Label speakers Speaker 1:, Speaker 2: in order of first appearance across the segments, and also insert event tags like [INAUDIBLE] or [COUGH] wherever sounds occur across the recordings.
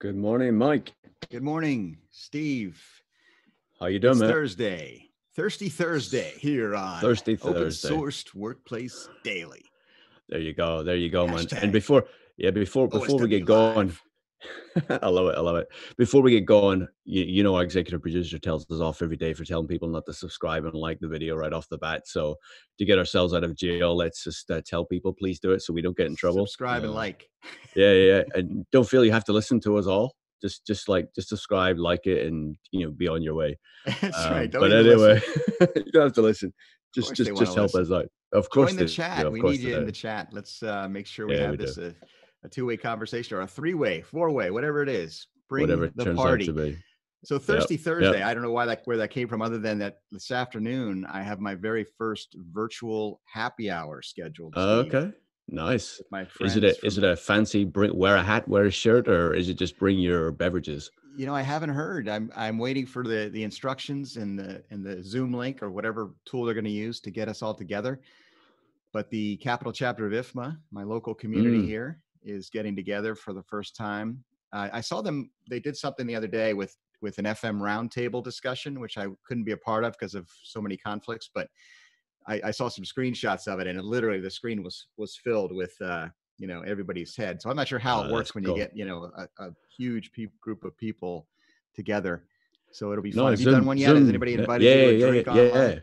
Speaker 1: Good morning, Mike.
Speaker 2: Good morning, Steve.
Speaker 1: How you doing,
Speaker 2: It's
Speaker 1: man?
Speaker 2: Thursday, Thirsty Thursday here on
Speaker 1: Thirsty Thursday,
Speaker 2: Open
Speaker 1: Thursday.
Speaker 2: Sourced Workplace Daily.
Speaker 1: There you go. There you go, man. And before, yeah, before before we get
Speaker 2: OSW
Speaker 1: going,
Speaker 2: Live. [LAUGHS]
Speaker 1: I love it. I love it. Before we get going, you, you know, our executive producer tells us off every day for telling people not to subscribe and like the video right off the bat. So to get ourselves out of jail, let's just uh, tell people please do it so we don't get in trouble.
Speaker 2: Subscribe and
Speaker 1: Uh,
Speaker 2: like.
Speaker 1: Yeah, yeah, yeah. [LAUGHS] And don't feel you have to listen to us all. Just, just like, just subscribe, like it, and you know, be on your way.
Speaker 2: That's
Speaker 1: Um,
Speaker 2: right. Don't
Speaker 1: but anyway, [LAUGHS] you don't have to listen. Just, just, just help
Speaker 2: listen.
Speaker 1: us out. Of course,
Speaker 2: Join the
Speaker 1: they-
Speaker 2: chat.
Speaker 1: yeah,
Speaker 2: we need you in the chat. Let's uh, make sure we
Speaker 1: Yeah,
Speaker 2: have
Speaker 1: we
Speaker 2: this
Speaker 1: do.
Speaker 2: A, a two-way conversation or a three-way, four-way, whatever it is. Bring
Speaker 1: whatever it
Speaker 2: the
Speaker 1: turns
Speaker 2: party.
Speaker 1: out to be.
Speaker 2: So Thirsty Thursday, I don't know why that where that came from, other than that this afternoon I have my very first virtual happy hour scheduled. Steve,
Speaker 1: Okay, nice.
Speaker 2: my
Speaker 1: Is it a is it a fancy bring wear a hat, wear a shirt, or is it just bring your beverages?
Speaker 2: You know, I haven't heard. I'm I'm waiting for the the instructions and the and the Zoom link or whatever tool they're going to use to get us all together. But the capital chapter of IFMA, my local community
Speaker 1: Mm.
Speaker 2: here, is getting together for the first time. Uh, I saw them. They did something the other day with with an FM roundtable discussion, which I couldn't be a part of because of so many conflicts. But I, I saw some screenshots of it, and it literally the screen was was filled with uh, you know everybody's head. So I'm not sure how
Speaker 1: Oh,
Speaker 2: it works when
Speaker 1: cool.
Speaker 2: you get you know a, a huge peop group of people together. So it'll be
Speaker 1: No,
Speaker 2: fun. Have you done one yet? Has anybody invited
Speaker 1: yeah,
Speaker 2: you to a
Speaker 1: yeah,
Speaker 2: drink
Speaker 1: yeah, yeah.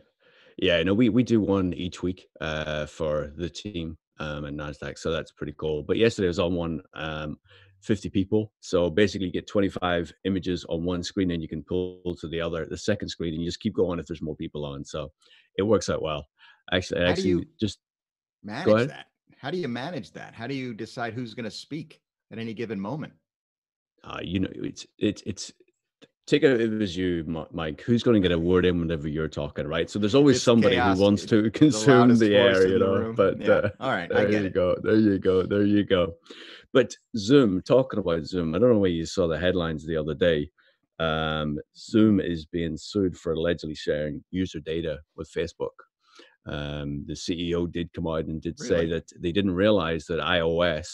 Speaker 1: Yeah, no, we we do one each week uh, for the team um, at Nasdaq, so that's pretty cool. But yesterday was on one, um, fifty people. So basically, you get twenty five images on one screen, and you can pull to the other, the second screen, and you just keep going if there's more people on. So it works out well. Actually,
Speaker 2: How
Speaker 1: actually, just
Speaker 2: Manage that. How do you manage that? How do you decide who's going to speak at any given moment?
Speaker 1: uh, you know, it's it's it's take it if it was you, Mike. Who's going to get a word in whenever you're talking, right? So there's always
Speaker 2: It's
Speaker 1: somebody
Speaker 2: chaos.
Speaker 1: who wants to [LAUGHS]
Speaker 2: The
Speaker 1: consume
Speaker 2: loudest
Speaker 1: the air, you know. But
Speaker 2: Yeah.
Speaker 1: uh,
Speaker 2: all right, I
Speaker 1: there
Speaker 2: get
Speaker 1: you
Speaker 2: it.
Speaker 1: go, there you go, there you go. But Zoom, talking about Zoom, I don't know where you saw the headlines the other day. Um, Zoom is being sued for allegedly sharing user data with Facebook. Um, the CEO did come out and did say that they didn't realize that iOS,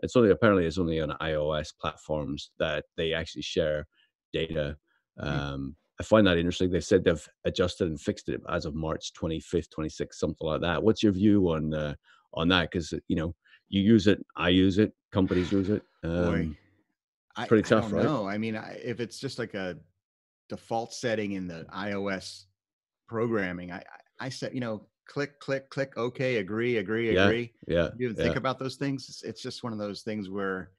Speaker 1: it's only apparently it's only on iOS platforms that they actually share data.
Speaker 2: Hmm.
Speaker 1: Um, I find that interesting. They said they've adjusted and fixed it as of March 25th, 26th, something like that. What's your view on uh, on that? Because you know you use it, I use it, companies use it.
Speaker 2: Boy,
Speaker 1: Um,
Speaker 2: I,
Speaker 1: pretty
Speaker 2: I
Speaker 1: tough,
Speaker 2: don't
Speaker 1: right?
Speaker 2: know. I mean, I, if it's just like a default setting in the iOS programming, I, I, I set, you know, click, click, click, okay, agree, agree,
Speaker 1: Yeah,
Speaker 2: agree.
Speaker 1: yeah,
Speaker 2: You even
Speaker 1: yeah.
Speaker 2: think about those things. It's, it's just one of those things where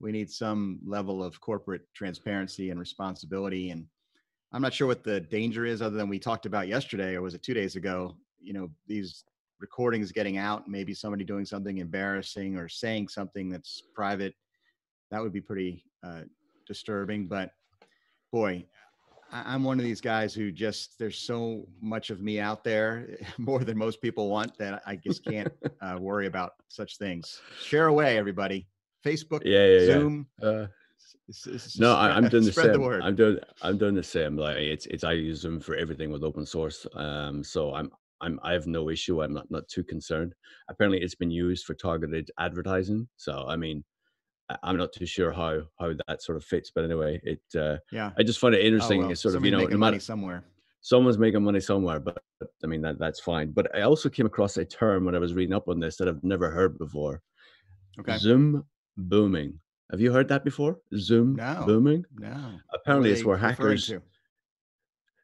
Speaker 2: we need some level of corporate transparency and responsibility. And I'm not sure what the danger is, other than we talked about yesterday, or was it two days ago? You know, these recordings getting out, maybe somebody doing something embarrassing or saying something that's private. That would be pretty uh, disturbing. But boy, I- I'm one of these guys who just there's so much of me out there, [LAUGHS] more than most people want, that I just can't [LAUGHS] uh, worry about such things. Share away, everybody. Facebook,
Speaker 1: yeah, yeah, yeah.
Speaker 2: Zoom.
Speaker 1: Uh,
Speaker 2: s- s- s-
Speaker 1: no, I, I'm doing the same.
Speaker 2: the word.
Speaker 1: I'm doing I'm doing the same. Like it's it's I use them for everything with open source. Um, so I'm I'm I have no issue. I'm not not too concerned. Apparently, it's been used for targeted advertising. So I mean, I'm not too sure how how that sort of fits. But anyway, it uh,
Speaker 2: yeah.
Speaker 1: I just find it
Speaker 2: Oh,
Speaker 1: interesting.
Speaker 2: well,
Speaker 1: it's sort of you know no
Speaker 2: money
Speaker 1: matter
Speaker 2: somewhere.
Speaker 1: someone's making money somewhere, but, but I mean that that's fine. But I also came across a term when I was reading up on this that I've never heard before.
Speaker 2: Okay.
Speaker 1: Zoom booming. Have you heard that before? Zoom
Speaker 2: No.
Speaker 1: booming.
Speaker 2: No.
Speaker 1: Apparently, it's where hackers.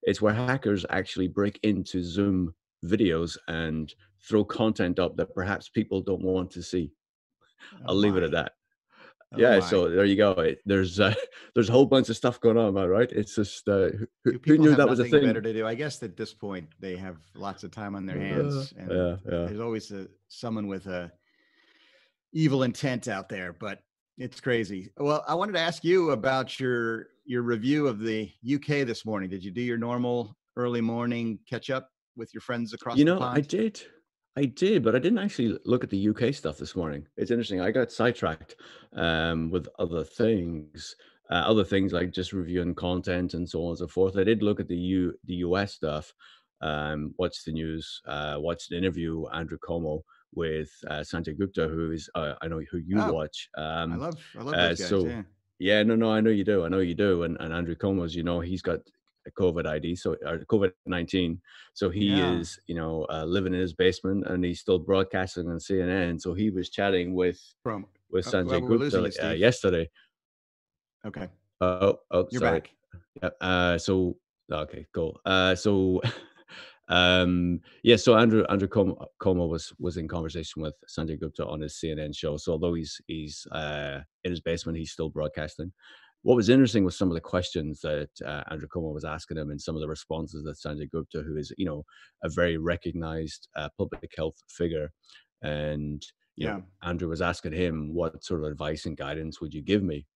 Speaker 1: It's where hackers actually break into Zoom videos and throw content up that perhaps people don't want to see.
Speaker 2: Oh
Speaker 1: I'll leave it at that.
Speaker 2: Oh
Speaker 1: yeah,
Speaker 2: my.
Speaker 1: so there you go. It, there's uh, [LAUGHS] there's a whole bunch of stuff going on, right? It's just uh, who, who- who knew that was a thing?
Speaker 2: better to do? I guess at this point they have lots of time on their hands,
Speaker 1: Uh,
Speaker 2: and
Speaker 1: yeah, yeah.
Speaker 2: there's always a, someone with a evil intent out there. But it's crazy. Well, I wanted to ask you about your your review of the UK this morning. Did you do your normal early morning catch up with your friends across
Speaker 1: You
Speaker 2: the
Speaker 1: know, I did. I did, but I didn't actually look at the UK stuff this morning. It's interesting. I got sidetracked um, with other things, uh, other things like just reviewing content and so on and so forth. I did look at the U the US stuff, um, watched the news, uh, watched an interview Andrew Cuomo with uh, Sanjay Gupta, who is uh, I know who you
Speaker 2: Oh,
Speaker 1: watch. Um,
Speaker 2: I love I love
Speaker 1: uh,
Speaker 2: those guys.
Speaker 1: so
Speaker 2: yeah.
Speaker 1: Yeah, no, no, I know you do. I know you do. And and Andrew Cuomo's, you know, he's got a COVID ID, so or COVID nineteen. So he
Speaker 2: Yeah.
Speaker 1: is, you know, uh, living in his basement, and he's still broadcasting on CNN. So he was chatting with
Speaker 2: From
Speaker 1: with
Speaker 2: uh,
Speaker 1: Sanjay Gupta
Speaker 2: you,
Speaker 1: uh, yesterday.
Speaker 2: Okay,
Speaker 1: Oh, oh,
Speaker 2: you're
Speaker 1: sorry.
Speaker 2: back.
Speaker 1: Yep. Uh, so okay, cool. Uh, so [LAUGHS] um, yeah, so Andrew Andrew Cuomo, Cuomo was was in conversation with Sanjay Gupta on his CNN show. So although he's he's uh, in his basement, he's still broadcasting. What was interesting was some of the questions that uh, Andrew Cuomo was asking him, and some of the responses that Sanjay Gupta, who is you know a very recognized uh, public health figure, and
Speaker 2: Yeah.
Speaker 1: know Andrew was asking him, what sort of advice and guidance would you give me?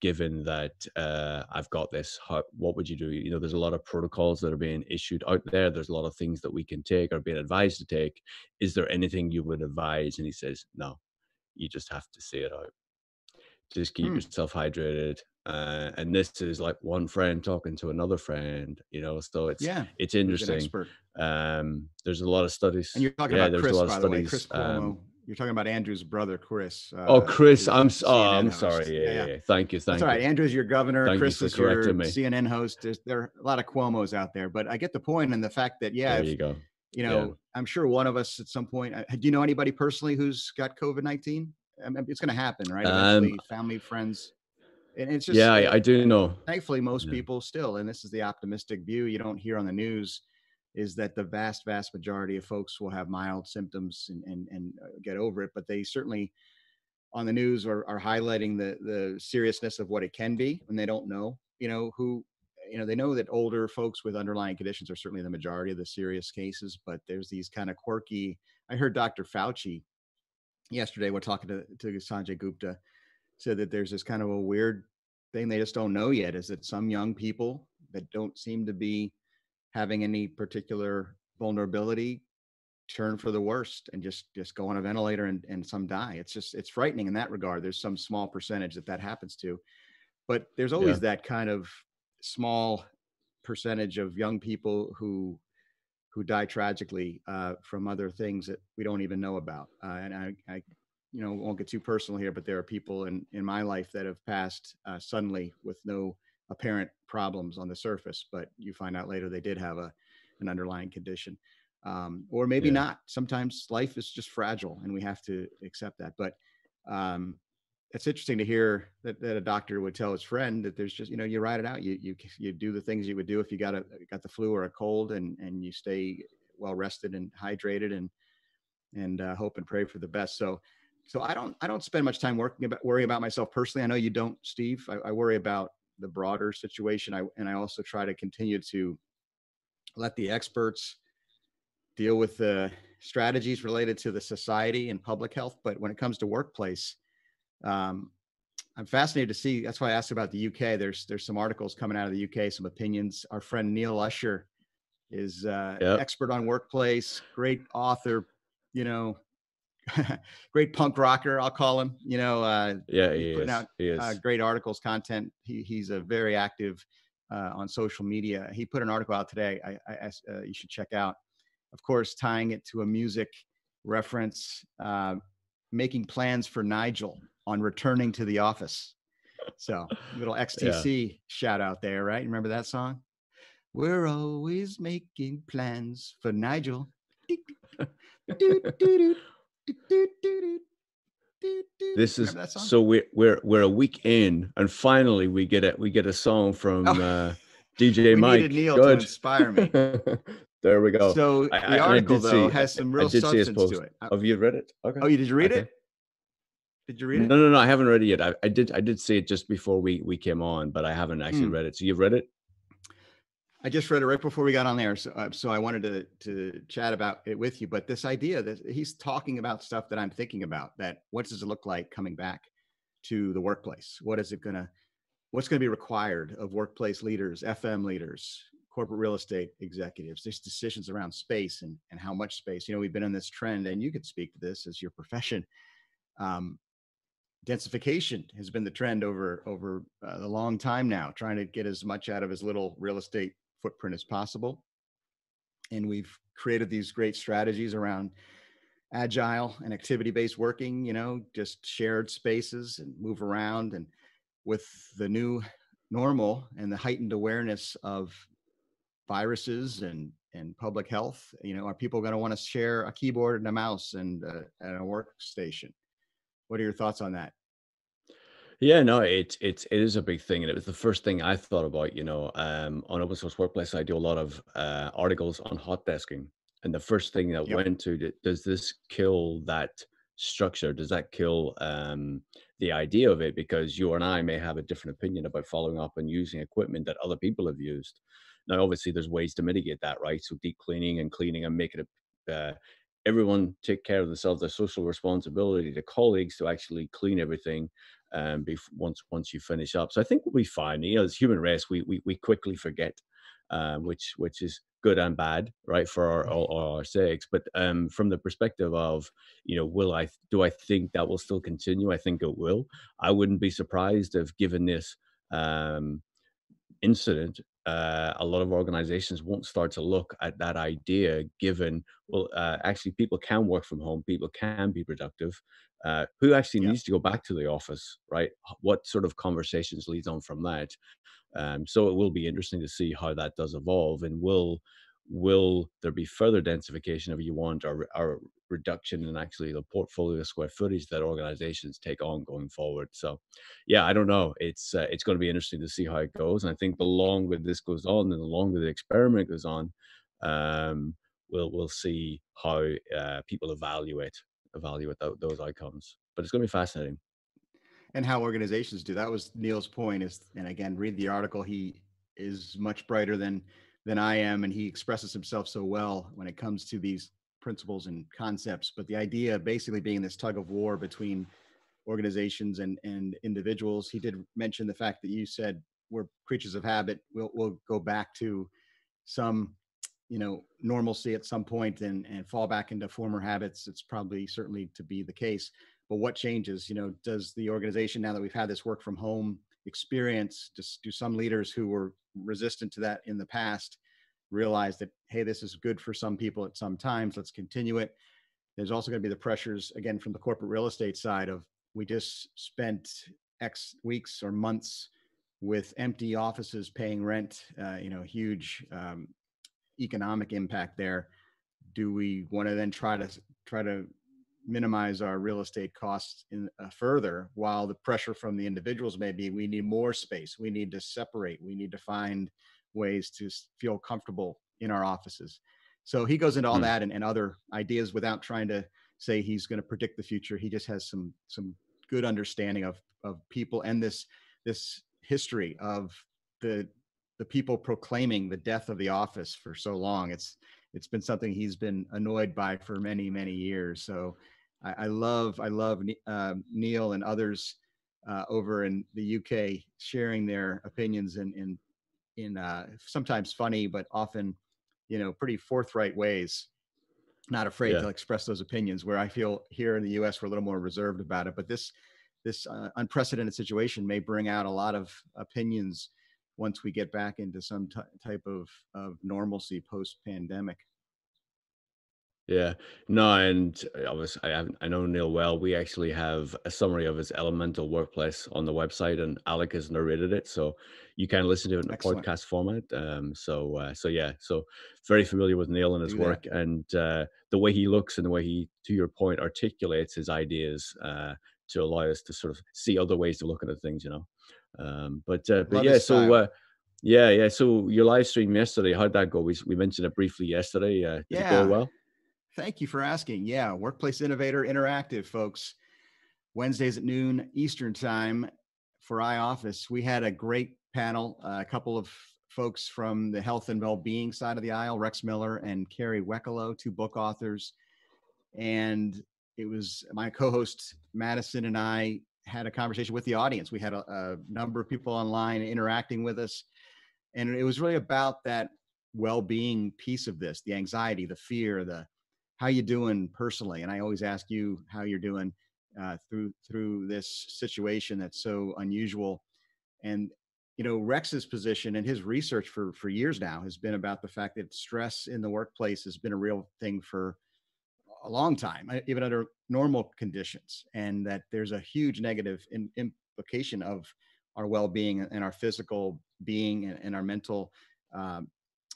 Speaker 1: Given that uh, I've got this, how, what would you do? You know, there's a lot of protocols that are being issued out there. There's a lot of things that we can take or being advised to take. Is there anything you would advise? And he says, no, you just have to see it out. Just keep
Speaker 2: Hmm.
Speaker 1: yourself hydrated. Uh, and this is like one friend talking to another friend, you know, so it's
Speaker 2: Yeah.
Speaker 1: it's interesting. Um, there's a lot of studies.
Speaker 2: And you're talking
Speaker 1: yeah,
Speaker 2: about
Speaker 1: there's
Speaker 2: Chris,
Speaker 1: a lot
Speaker 2: by
Speaker 1: of
Speaker 2: the way,
Speaker 1: studies.
Speaker 2: Chris Cuomo.
Speaker 1: um,
Speaker 2: you're talking about Andrew's brother, Chris. Uh,
Speaker 1: oh, Chris, I'm oh, I'm
Speaker 2: host.
Speaker 1: sorry. Yeah, yeah, yeah. Thank you, thank
Speaker 2: That's all right.
Speaker 1: you.
Speaker 2: Andrew's your governor.
Speaker 1: Thank you
Speaker 2: Chris
Speaker 1: for
Speaker 2: is your
Speaker 1: me.
Speaker 2: CNN host. There's, there are a lot of Cuomo's out there, but I get the point and the fact that, yeah,
Speaker 1: There
Speaker 2: if,
Speaker 1: you go.
Speaker 2: you
Speaker 1: yeah.
Speaker 2: know, I'm sure one of us at some point, uh, do you know anybody personally who's got COVID 19? I mean, it's going to happen, right?
Speaker 1: Um,
Speaker 2: family, friends. And it's just,
Speaker 1: yeah, I, I do know.
Speaker 2: thankfully most
Speaker 1: Yeah.
Speaker 2: people still and this is the optimistic view you don't hear on the news is that the vast vast majority of folks will have mild symptoms and and, and uh, get over it but they certainly on the news are, are highlighting the the seriousness of what it can be and they don't know you know who you know they know that older folks with underlying conditions are certainly the majority of the serious cases but there's these kind of quirky i heard dr fauci yesterday we're talking to, to sanjay gupta said that there's this kind of a weird thing they just don't know yet is that some young people that don't seem to be having any particular vulnerability turn for the worst and just just go on a ventilator and, and some die. It's just it's frightening in that regard. There's some small percentage that that happens to. But there's always
Speaker 1: Yeah.
Speaker 2: that kind of small percentage of young people who who die tragically uh, from other things that we don't even know about. Uh, and I, I you know won't get too personal here but there are people in in my life that have passed uh, suddenly with no apparent problems on the surface but you find out later they did have a an underlying condition um, or maybe
Speaker 1: Yeah.
Speaker 2: not. Sometimes life is just fragile and we have to accept that but um, it's interesting to hear that, that a doctor would tell his friend that there's just you know you ride it out. You you you do the things you would do if you got a got the flu or a cold and and you stay well rested and hydrated and and uh, hope and pray for the best. So so i don't i don't spend much time working about worry about myself personally. I know you don't steve. I, I worry about the broader situation i and i also try to continue to let the experts deal with the strategies related to the society and public health but when it comes to workplace um, I'm fascinated to see. That's why I asked about the UK. There's there's some articles coming out of the UK, some opinions. Our friend Neil Usher is uh,
Speaker 1: Yep.
Speaker 2: expert on workplace, great author, you know, [LAUGHS] great punk rocker. I'll call him. You know, uh,
Speaker 1: Yeah,
Speaker 2: he's
Speaker 1: he
Speaker 2: putting
Speaker 1: is.
Speaker 2: out,
Speaker 1: he is.
Speaker 2: uh, great articles, content. He, he's a very active uh, on social media. He put an article out today. I, I uh, you should check out. Of course, tying it to a music reference, uh, making plans for Nigel on returning to the office. So little [LAUGHS] XTC shout out there, right? Remember that song? We're always making plans for Nigel.
Speaker 1: this is
Speaker 2: Remember that is
Speaker 1: so we're we're we're a week in, and finally we get it. We get a song from
Speaker 2: Oh.
Speaker 1: uh, DJ
Speaker 2: we
Speaker 1: Mike.
Speaker 2: needed Neil to
Speaker 1: Good.
Speaker 2: inspire me.
Speaker 1: there we go.
Speaker 2: So the
Speaker 1: and I
Speaker 2: article though
Speaker 1: see-
Speaker 2: has some real substance to it. Uh,
Speaker 1: Have you read it? Okay.
Speaker 2: Oh, you did you read
Speaker 1: Okay.
Speaker 2: it? Did you read it?
Speaker 1: No, no, no. I haven't read it yet. I, I did. I did see it just before we we came on, but I haven't actually
Speaker 2: Hmm.
Speaker 1: read it. So you've read it?
Speaker 2: I just read it right before we got on there, so uh, so I wanted to to chat about it with you. But this idea that he's talking about stuff that I'm thinking about. That what does it look like coming back to the workplace? What is it gonna? What's going to be required of workplace leaders, FM leaders, corporate real estate executives? There's decisions around space and and how much space. You know, we've been in this trend, and you could speak to this as your profession. Um, densification has been the trend over over uh, a long time now trying to get as much out of as little real estate footprint as possible. And we've created these great strategies around agile and activity based working you know just shared spaces and move around. And with the new normal and the heightened awareness of viruses and and public health you know are people going to want to share a keyboard and a mouse and, uh, and a workstation? What are your thoughts on that
Speaker 1: yeah, no, it's it's it is a big thing, and it was the first thing I thought about. You know, um, on Open Source Workplace, I do a lot of uh, articles on hot desking, and the first thing that
Speaker 2: yep.
Speaker 1: went to does this kill that structure? Does that kill um, the idea of it? Because you and I may have a different opinion about following up and using equipment that other people have used. Now, obviously, there's ways to mitigate that, right? So deep cleaning and cleaning and making it uh, everyone take care of themselves, their social responsibility to colleagues to actually clean everything um, before, once once you finish up. So I think we'll be fine. You know, as human race, we we, we quickly forget, um, which which is good and bad, right, for our all, all our sakes. But um, from the perspective of, you know, will I do I think that will still continue? I think it will. I wouldn't be surprised if, given this um, incident, uh, a lot of organizations won't start to look at that idea given well uh, actually people can work from home people can be productive uh, who actually yeah. needs to go back to the office right what sort of conversations leads on from that um, so it will be interesting to see how that does evolve and will will there be further densification if you want or, or reduction in actually the portfolio square footage that organizations take on going forward. So yeah i don't know. It's uh, it's going to be interesting to see how it goes and i think the longer this goes on and the longer the experiment goes on um, we'll we'll see how uh, people evaluate evaluate those outcomes. But it's going to be fascinating.
Speaker 2: And how organizations do that was neil's point is and again read the article he is much brighter than than I am, and he expresses himself so well when it comes to these principles and concepts. But the idea basically being this tug of war between organizations and, and individuals. He did mention the fact that you said we're creatures of habit. We'll, we'll go back to some, you know, normalcy at some point and, and fall back into former habits. It's probably certainly to be the case. But what changes? You know, does the organization now that we've had this work from home experience, just do some leaders who were resistant to that in the past realize that hey this is good for some people at some times let's continue it. There's also going to be the pressures again from the corporate real estate side of we just spent x weeks or months with empty offices paying rent uh, you know huge um, economic impact there. Do we want to then try to try to minimize our real estate costs in, uh, further while the pressure from the individuals may be we need more space we need to separate we need to find ways to feel comfortable in our offices. So he goes into all mm. that and, and other ideas without trying to say he's going to predict the future. He just has some some good understanding of of people and this this history of the the people proclaiming the death of the office for so long. It's it's been something he's been annoyed by for many many years. So I, I love I love uh, Neil and others uh, over in the UK sharing their opinions in in in uh, sometimes funny but often you know pretty forthright ways. Not afraid yeah. to express those opinions. Where I feel here in the U.S. we're a little more reserved about it, but this this uh, unprecedented situation may bring out a lot of opinions once we get back into some t- type of, of normalcy post pandemic.
Speaker 1: Yeah, no, and I was I, I know Neil well. We actually have a summary of his elemental workplace on the website, and Alec has narrated it, so you can listen to it in a podcast format. Um, so uh, so yeah, so very familiar with Neil and his work, and uh, the way he looks and the way he, to your point, articulates his ideas uh, to allow us to sort of see other ways to look at things, you know. Um, but uh, but yeah, so. Uh, yeah, yeah. So your live stream yesterday, how'd that go? We, we mentioned it briefly yesterday. Uh, did yeah. it go well?
Speaker 2: Thank you for asking. Yeah, Workplace Innovator Interactive, folks. Wednesdays at noon Eastern Time for iOffice. We had a great panel, uh, a couple of folks from the health and well-being side of the aisle, Rex Miller and Carrie Weckelo, two book authors. And it was my co-host Madison and I had a conversation with the audience. We had a, a number of people online interacting with us. And it was really about that well-being piece of this, the anxiety, the fear, the how you doing personally? And I always ask you how you're doing uh, through through this situation that's so unusual. And you know, Rex's position and his research for for years now has been about the fact that stress in the workplace has been a real thing for a long time, uh, even under normal conditions, and that there's a huge negative in, implication of our well-being and our physical being and, and our mental um,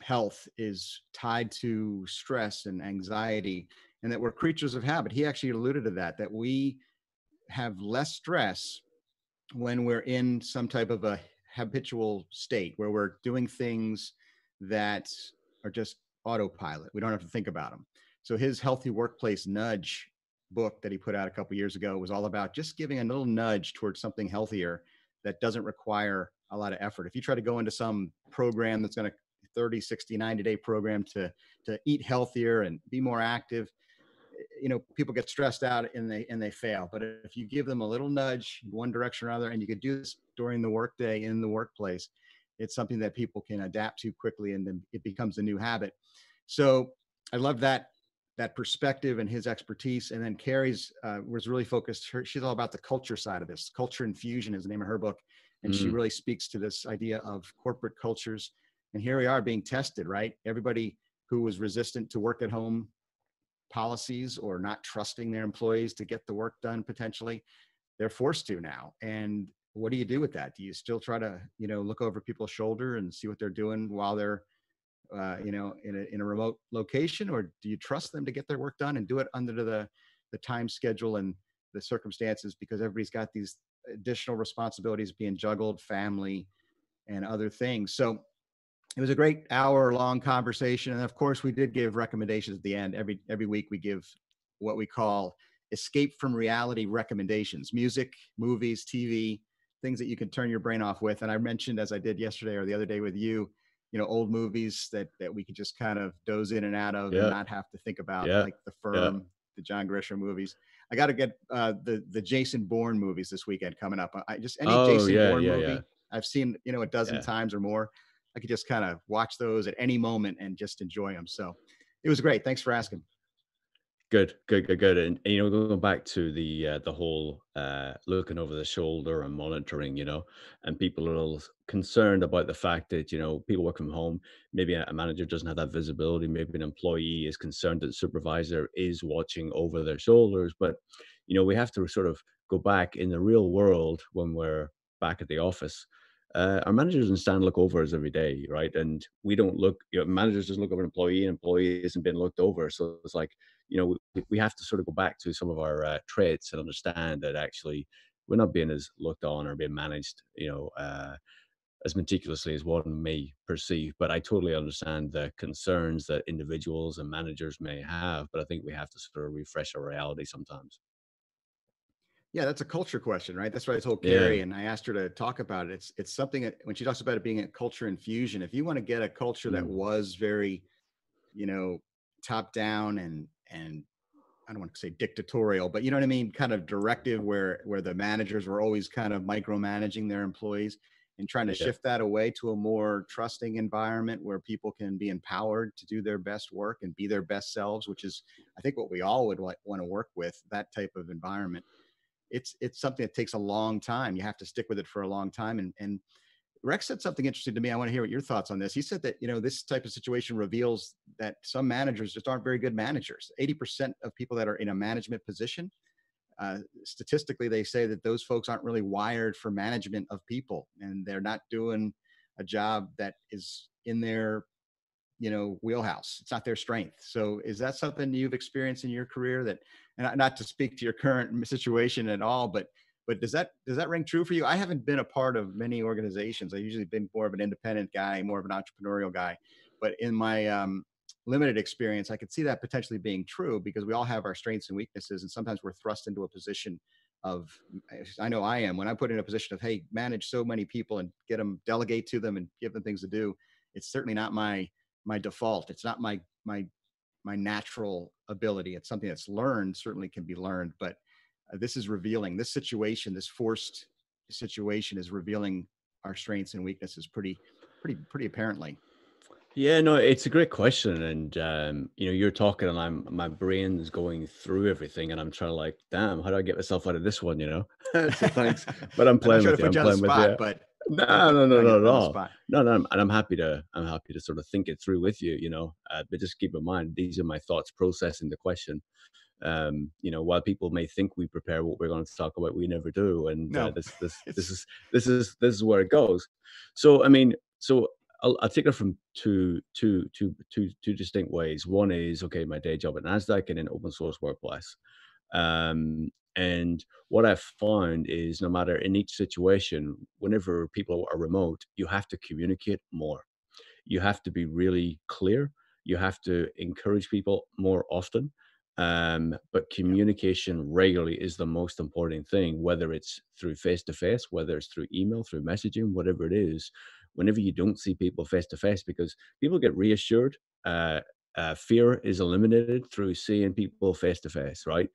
Speaker 2: health is tied to stress and anxiety and that we're creatures of habit. He actually alluded to that that we have less stress when we're in some type of a habitual state where we're doing things that are just autopilot. We don't have to think about them so his healthy workplace nudge book that he put out a couple years ago was all about just giving a little nudge towards something healthier that doesn't require a lot of effort. If you try to go into some program that's going to 30, 60, 90 day program to to eat healthier and be more active, you know, people get stressed out and they and they fail. But if you give them a little nudge one direction or other, and you could do this during the workday in the workplace, it's something that people can adapt to quickly and then it becomes a new habit. So I love that that perspective and his expertise. And then Carrie's uh, was really focused. Her, she's all about the culture side of this. Culture Infusion is the name of her book, and mm. she really speaks to this idea of corporate cultures. And here we are being tested, right? Everybody who was resistant to work at home policies or not trusting their employees to get the work done potentially, they're forced to now. And what do you do with that? Do you still try to, you know, look over people's shoulder and see what they're doing while they're uh, you know, in a, in a remote location, or do you trust them to get their work done and do it under the the time schedule and the circumstances because everybody's got these additional responsibilities being juggled, family, and other things. So it was a great hour long conversation, and of course, we did give recommendations at the end. Every every week, we give what we call escape from reality recommendations: music, movies, TV, things that you can turn your brain off with. And I mentioned, as I did yesterday or the other day with you, you know old movies that that we could just kind of doze in and out of yeah. and not have to think about yeah. like the firm yeah. the john grisham movies i got to get uh the the jason bourne movies this weekend coming up i just any oh, jason bourne movie i've seen you know a dozen times or more i could just kind of watch those at any moment and just enjoy them so it was great thanks for asking
Speaker 1: Good, good, good, good. And, and, you know, going back to the uh, the whole uh, looking over the shoulder and monitoring, you know, and people are a little concerned about the fact that you know people work from home. Maybe a manager doesn't have that visibility. Maybe an employee is concerned that supervisor is watching over their shoulders. But you know, we have to sort of go back in the real world when we're back at the office. Uh, our managers and stand look over us every day, right? And we don't look. You know, managers just look over an employee, and employee isn't being looked over. So it's like you know we, we have to sort of go back to some of our uh, traits and understand that actually we're not being as looked on or being managed you know uh, as meticulously as one may perceive but i totally understand the concerns that individuals and managers may have but i think we have to sort of refresh our reality sometimes
Speaker 2: yeah, that's a culture question, right? That's what I told Carrie, yeah. and I asked her to talk about it. It's it's something that when she talks about it being a culture infusion. If you want to get a culture that mm. was very, you know, top down and and I don't want to say dictatorial, but you know what I mean, kind of directive where where the managers were always kind of micromanaging their employees and trying to yeah. shift that away to a more trusting environment where people can be empowered to do their best work and be their best selves, which is I think what we all would like, want to work with that type of environment. It's it's something that takes a long time. You have to stick with it for a long time and and Rex said something interesting to me. I want to hear what your thoughts on this. He said that you know this type of situation reveals that some managers just aren't very good managers. Eighty percent of people that are in a management position, uh, statistically, they say that those folks aren't really wired for management of people, and they're not doing a job that is in their you know wheelhouse. It's not their strength. So, is that something you've experienced in your career? That, and not to speak to your current situation at all, but but does that does that ring true for you? I haven't been a part of many organizations. I usually been more of an independent guy, more of an entrepreneurial guy. But in my um, limited experience, I could see that potentially being true because we all have our strengths and weaknesses, and sometimes we're thrust into a position of I know I am when I'm put in a position of hey, manage so many people and get them, delegate to them, and give them things to do. It's certainly not my my default. It's not my my my natural ability. It's something that's learned. Certainly can be learned, but uh, this is revealing this situation this forced situation is revealing our strengths and weaknesses pretty pretty pretty apparently
Speaker 1: yeah no it's a great question and um, you know you're talking and i'm my brain is going through everything and i'm trying to like damn how do i get myself out of this one you know [LAUGHS] so thanks but i'm playing [LAUGHS] I'm with you i'm playing spot, with you but no no no no at all no no and i'm happy to i'm happy to sort of think it through with you you know uh, but just keep in mind these are my thoughts processing the question um, you know, while people may think we prepare what we're going to talk about, we never do. And uh, this, this, [LAUGHS] this is, this is, this is where it goes. So, I mean, so I'll, I'll take it from two, two, two, two, two distinct ways. One is okay, my day job at Nasdaq, and then open source Workplace. Um, and what I've found is no matter in each situation, whenever people are remote, you have to communicate more. You have to be really clear. You have to encourage people more often. Um, but communication regularly is the most important thing, whether it's through face to face, whether it's through email, through messaging, whatever it is. Whenever you don't see people face to face, because people get reassured, uh, uh, fear is eliminated through seeing people face to face, right?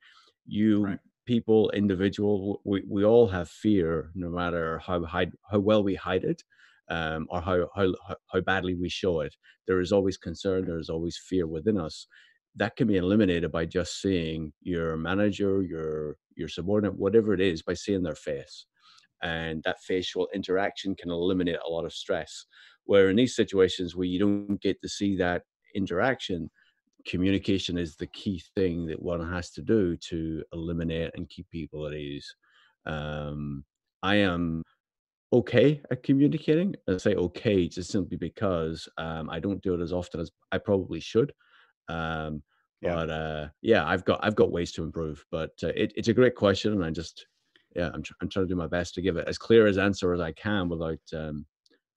Speaker 1: You
Speaker 2: Right.
Speaker 1: people, individual, we, we all have fear, no matter how hide, how well we hide it, um, or how, how how how badly we show it. There is always concern. There is always fear within us. That can be eliminated by just seeing your manager, your your subordinate, whatever it is, by seeing their face, and that facial interaction can eliminate a lot of stress. Where in these situations where you don't get to see that interaction, communication is the key thing that one has to do to eliminate and keep people at ease. Um, I am okay at communicating. I say okay just simply because um, I don't do it as often as I probably should. Um,
Speaker 2: Yeah.
Speaker 1: but uh, yeah, I've got I've got ways to improve. But uh, it, it's a great question, and I just yeah, I'm tr- I'm trying to do my best to give it as clear as answer as I can without um,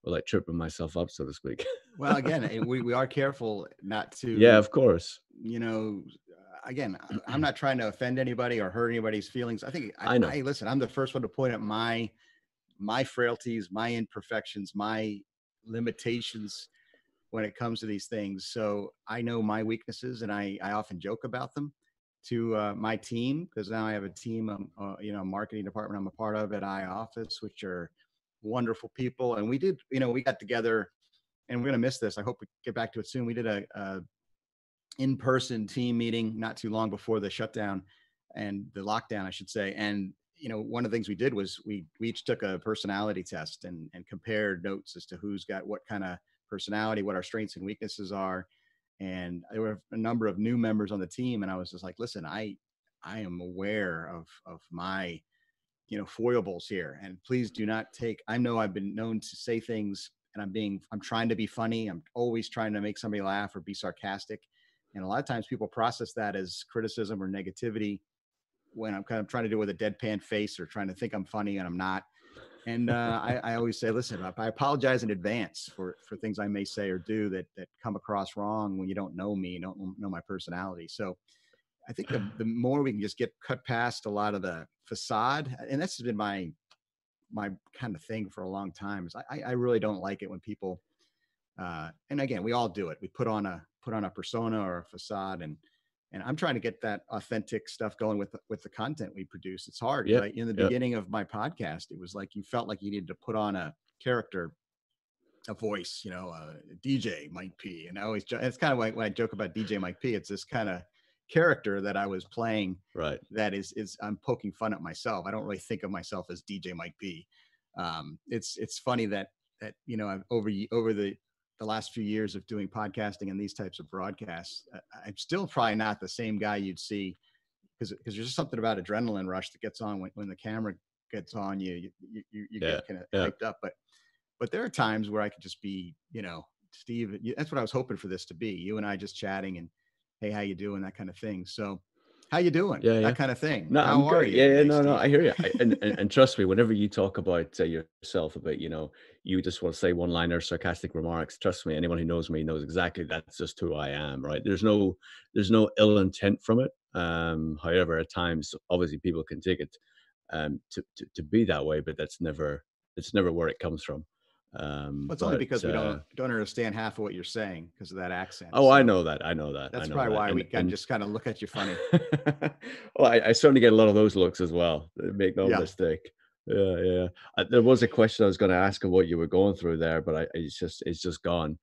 Speaker 1: without tripping myself up, so to speak.
Speaker 2: Well, [LAUGHS] again, we, we are careful not to.
Speaker 1: yeah, of course.
Speaker 2: you know, again, I- I'm [CLEARS THROAT] not trying to offend anybody or hurt anybody's feelings. I think I,
Speaker 1: I know.
Speaker 2: I listen. I'm the first one to point out my my frailties, my imperfections, my limitations when it comes to these things. So I know my weaknesses, and I I often joke about them to uh, my team because now I have a team, um, uh, you know, marketing department I'm a part of at iOffice, which are wonderful people. And we did, you know, we got together, and we're gonna miss this. I hope we get back to it soon. We did a, a in-person team meeting not too long before the shutdown and the lockdown, I should say. And you know, one of the things we did was we we each took a personality test and and compared notes as to who's got what kind of personality, what our strengths and weaknesses are. And there were a number of new members on the team, and I was just like, listen, I I am aware of of my you know foibles here and please do not take i know i've been known to say things and i'm being i'm trying to be funny i'm always trying to make somebody laugh or be sarcastic and a lot of times people process that as criticism or negativity when i'm kind of trying to do it with a deadpan face or trying to think i'm funny and i'm not and uh, I, I always say listen i apologize in advance for for things i may say or do that that come across wrong when you don't know me don't know my personality. So I think the, the more we can just get cut past a lot of the facade, and that's been my my kind of thing for a long time. Is I, I really don't like it when people, uh, and again, we all do it. We put on a put on a persona or a facade, and and I'm trying to get that authentic stuff going with the, with the content we produce. It's hard.
Speaker 1: Yep,
Speaker 2: Like in the
Speaker 1: yep.
Speaker 2: beginning of my podcast, it was like you felt like you needed to put on a character a voice, you know, uh, DJ Mike P. And I always, it's kind of like when I joke about DJ Mike P, it's this kind of character that I was playing
Speaker 1: Right.
Speaker 2: that is, is I'm poking fun at myself. I don't really think of myself as DJ Mike P. Um, it's, it's funny that, that, you know, I've over, over the, the last few years of doing podcasting and these types of broadcasts, uh, I'm still probably not the same guy you'd see because, because there's just something about adrenaline rush that gets on when, when the camera gets on you, you, you, you you
Speaker 1: Yeah,
Speaker 2: get kind of
Speaker 1: yeah.
Speaker 2: hyped up, but, but there are times where I could just be, you know, Steve, that's what I was hoping for this to be. You and I just chatting and, hey, how you doing? That kind of thing. So, how you doing?
Speaker 1: Yeah, yeah.
Speaker 2: That kind of thing.
Speaker 1: No,
Speaker 2: how
Speaker 1: I'm
Speaker 2: are
Speaker 1: good.
Speaker 2: you?
Speaker 1: Yeah, yeah, no, no, I hear you. I, [LAUGHS] and, and and trust me, whenever you talk about uh, yourself, about you know, you just want to say one-liner, sarcastic remarks. Trust me, anyone who knows me knows exactly that's just who I am. Right? There's no, there's no ill intent from it. Um, however, at times, obviously, people can take it um, to, to to be that way, but that's never, it's never where it comes from. Um,
Speaker 2: Well, it's only
Speaker 1: but,
Speaker 2: because we
Speaker 1: uh,
Speaker 2: don't don't understand half of what you're saying because of that accent.
Speaker 1: Oh, I know that. I know that. I
Speaker 2: That's
Speaker 1: know
Speaker 2: probably
Speaker 1: that.
Speaker 2: why
Speaker 1: And-
Speaker 2: we can
Speaker 1: and-
Speaker 2: just kind of look at you funny. [LAUGHS]
Speaker 1: well, I, I certainly get a lot of those looks as well. uh, Make no
Speaker 2: Yeah.
Speaker 1: mistake. Yeah, yeah. Uh, there was a question I was going to ask of what you were going through there, but I, it's just it's just gone.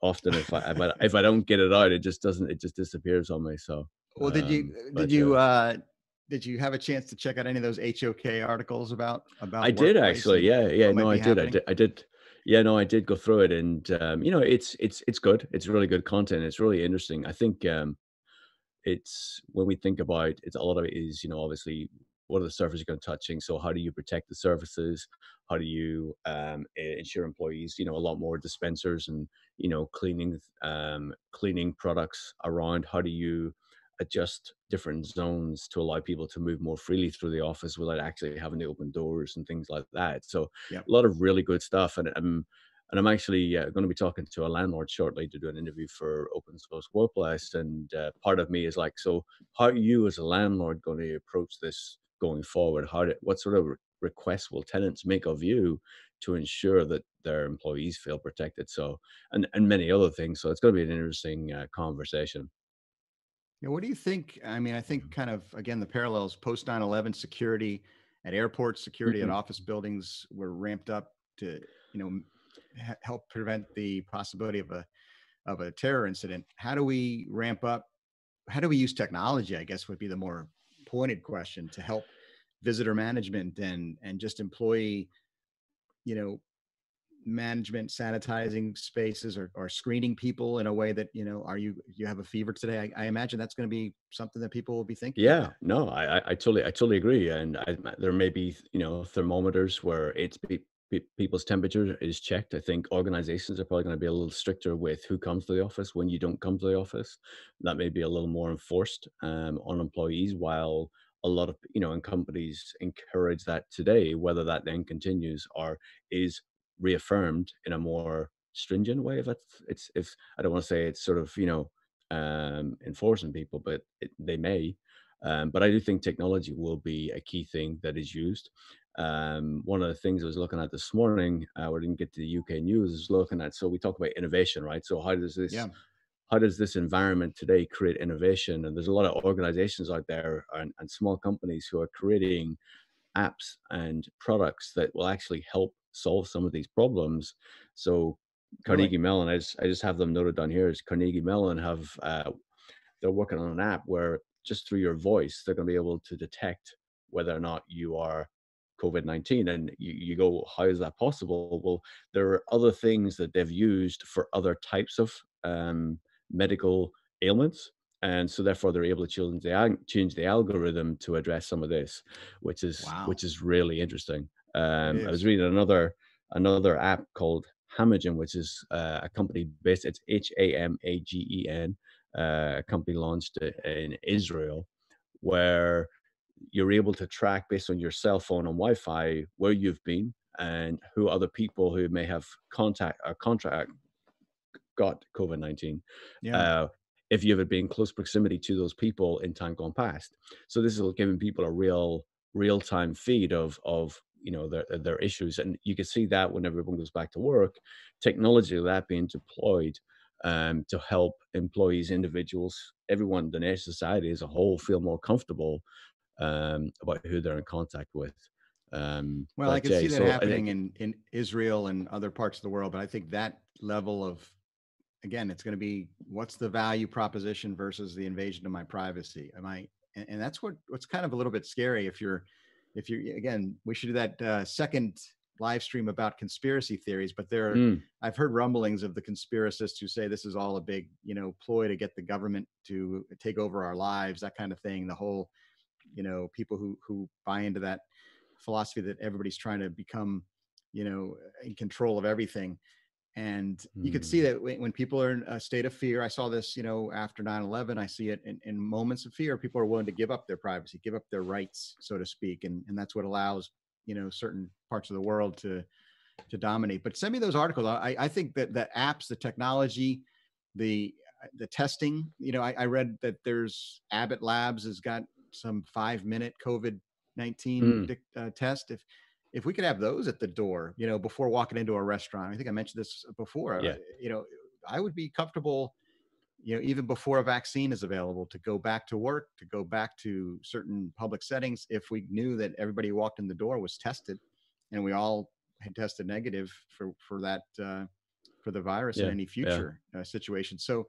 Speaker 1: Often, if I if I, [LAUGHS] if I don't get it out, it just doesn't. It just disappears on me. So,
Speaker 2: Well, did you
Speaker 1: um,
Speaker 2: did
Speaker 1: but,
Speaker 2: you
Speaker 1: uh,
Speaker 2: uh, did you have a chance to check out any of those HOK articles about about?
Speaker 1: I did actually. Yeah, yeah. No, I did. I did. I did. Yeah, no, I did go through it, and um, you know, it's it's it's good. It's really good content. It's really interesting. I think um, it's when we think about it's a lot of it is you know obviously what are the surfaces you're going to touching so how do you protect the surfaces how do you um, ensure employees you know a lot more dispensers and you know cleaning um, cleaning products around how do you adjust different zones to allow people to move more freely through the office without actually having to open doors and things like that so yep. a lot of really good stuff and um, and I'm actually uh, going to be talking to a landlord shortly to do an interview for Open Source Workplace. And uh, part of me is like, so how are you as a landlord going to approach this going forward? How do, what sort of requests will tenants make of you to ensure that their employees feel protected? So, and and many other things. So it's going to be an interesting uh, conversation.
Speaker 2: Yeah, what do you think? I mean, I think kind of again the parallels post 9/11 security at airports, security mm-hmm. at office buildings were ramped up to you know help prevent the possibility of a of a terror incident. How do we ramp up? How do we use technology? I guess would be the more pointed question to help visitor management and and just employee, you know, management, sanitizing spaces or, or screening people in a way that you know, are you you have a fever today? I, I imagine that's going to be something that people will be thinking.
Speaker 1: Yeah,
Speaker 2: about.
Speaker 1: no, I I totally I totally agree, and I, there may be you know thermometers where it's people's temperature is checked. I think organizations are probably going to be a little stricter with who comes to the office when you don't come to the office. That may be a little more enforced um, on employees, while a lot of you know, and companies encourage that today. Whether that then continues or is reaffirmed in a more stringent way, if it's, it's if I don't want to say it's sort of you know um, enforcing people, but it, they may. Um, but I do think technology will be a key thing that is used. Um, one of the things I was looking at this morning, uh, we didn't get to the UK news, is looking at. So we talk about innovation, right? So how does this, yeah. how does this environment today create innovation? And there's a lot of organizations out there and, and small companies who are creating apps and products that will actually help solve some of these problems. So Carnegie Mellon, I just, I just have them noted down here. Is Carnegie Mellon have uh, they're working on an app where just through your voice they're going to be able to detect whether or not you are COVID 19. And you, you go, how is that possible? Well, there are other things that they've used for other types of um, medical ailments. And so therefore they're able to change the, change the algorithm to address some of this, which is wow. which is really interesting. Um, I was reading another another app called Hamagen, which is uh, a company based. It's H A M A G E N, uh, a company launched in Israel, where you're able to track based on your cell phone and Wi-Fi where you've been and who other people who may have contact or contract got COVID nineteen. Yeah. Uh, if you have been in close proximity to those people in time gone past, so this is giving people a real real time feed of of you know their their issues, and you can see that when everyone goes back to work, technology that being deployed um, to help employees, individuals, everyone, the society as a whole feel more comfortable um, about who they're in contact with. Um,
Speaker 2: well, I can Jay, see that so happening in in Israel and other parts of the world, but I think that level of again, it's going to be what's the value proposition versus the invasion of my privacy. Am I? And, and that's what what's kind of a little bit scary if you're if you're again, we should do that uh, second live stream about conspiracy theories but there are, mm. i've heard rumblings of the conspiracists who say this is all a big you know ploy to get the government to take over our lives that kind of thing the whole you know people who who buy into that philosophy that everybody's trying to become you know in control of everything and you could see hmm. that when, people are in a state of fear i saw this you know after 9-11 i see it in, in, moments of fear people are willing to give up their privacy give up their rights so to speak and, and that's what allows you know certain parts of the world to to dominate but send me those articles i, I think that the apps the technology the the testing you know I, I read that there's abbott labs has got some five minute COVID 19 mm. uh, test. If, if we could have those at the door, you know, before walking into a restaurant, I think I mentioned this before, yeah. uh, you know, I would be comfortable, you know, even before a vaccine is available to go back to work, to go back to certain public settings. If we knew that everybody who walked in the door was tested and we all had tested negative for, for that, uh, for the virus yeah. in any future yeah. uh, situation. So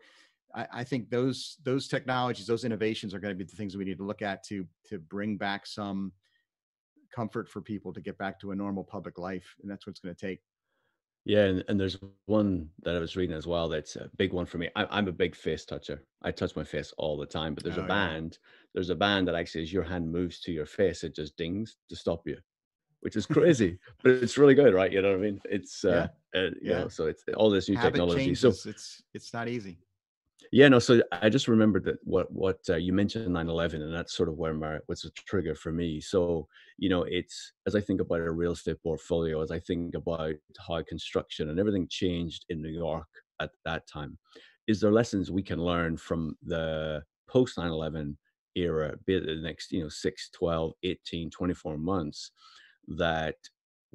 Speaker 2: I, I think those those technologies, those innovations are going to be the things we need to look at to to bring back some comfort for people to get back to a normal public life, and that's what it's going to take.
Speaker 1: Yeah, and, and there's one that I was reading as well that's a big one for me. I, I'm a big face toucher. I touch my face all the time, but there's a
Speaker 2: Oh yeah,
Speaker 1: band, there's a band that actually, as your hand moves to your face, it just dings to stop you, which is crazy, [LAUGHS] but it's really good, right? You know what I mean? It's uh,
Speaker 2: yeah,
Speaker 1: uh you
Speaker 2: yeah.
Speaker 1: know, so it's all this new
Speaker 2: Habit
Speaker 1: technology. So.
Speaker 2: It's it's not easy.
Speaker 1: Yeah, no, so I just remembered that what what uh, you mentioned 9/11, and that's sort of where my what's a trigger for me. So, you know, it's as I think about a real estate portfolio, as I think about how construction and everything changed in New York at that time, is there lessons we can learn from the post 9/11 era, be it the next, you know, 6, 12, 18, 24 months that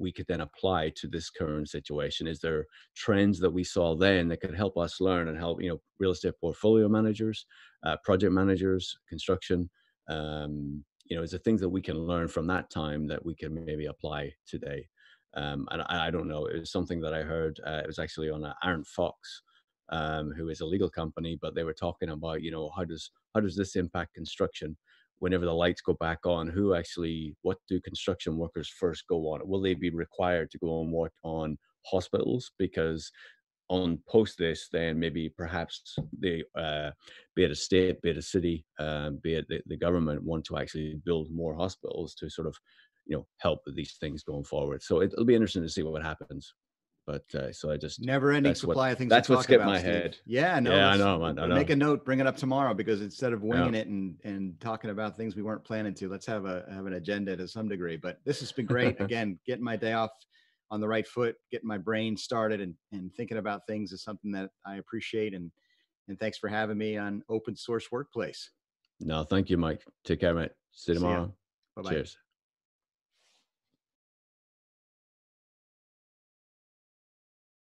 Speaker 1: we could then apply to this current situation? Is there trends that we saw then that could help us learn and help you know real estate portfolio managers uh, project managers construction? Um, you know is there things that we can learn from that time that we can maybe apply today? Um, and I, I don't know it was something that i heard uh, it was actually on uh, Arent Fox um, who is a legal company but they were talking about you know how does how does this impact construction whenever the lights go back on who actually what do construction workers first go on will they be required to go and work on hospitals because on post this, then maybe perhaps the uh, be it a state, be it a city, uh, be it the, the government want to actually build more hospitals to sort of you know help with these things going forward. So it'll be interesting to see what happens. But uh, so I just
Speaker 2: Never ending
Speaker 1: that's what
Speaker 2: supply of things to
Speaker 1: that's what
Speaker 2: talk
Speaker 1: skipped
Speaker 2: about,
Speaker 1: my
Speaker 2: Steve.
Speaker 1: head.
Speaker 2: Yeah, no,
Speaker 1: Yeah, I know. I
Speaker 2: make a note, bring it up tomorrow because instead of
Speaker 1: Yeah,
Speaker 2: winging it and and talking about things we weren't planning to, let's have a have an agenda to some degree. But this has been great. [LAUGHS] Again, getting my day off on the right foot, getting my brain started and and thinking about things is something that I appreciate and and thanks for having me on Open Source Workplace.
Speaker 1: no, thank you, Mike. Take care, mate. See you tomorrow.
Speaker 2: Bye bye.
Speaker 1: Cheers.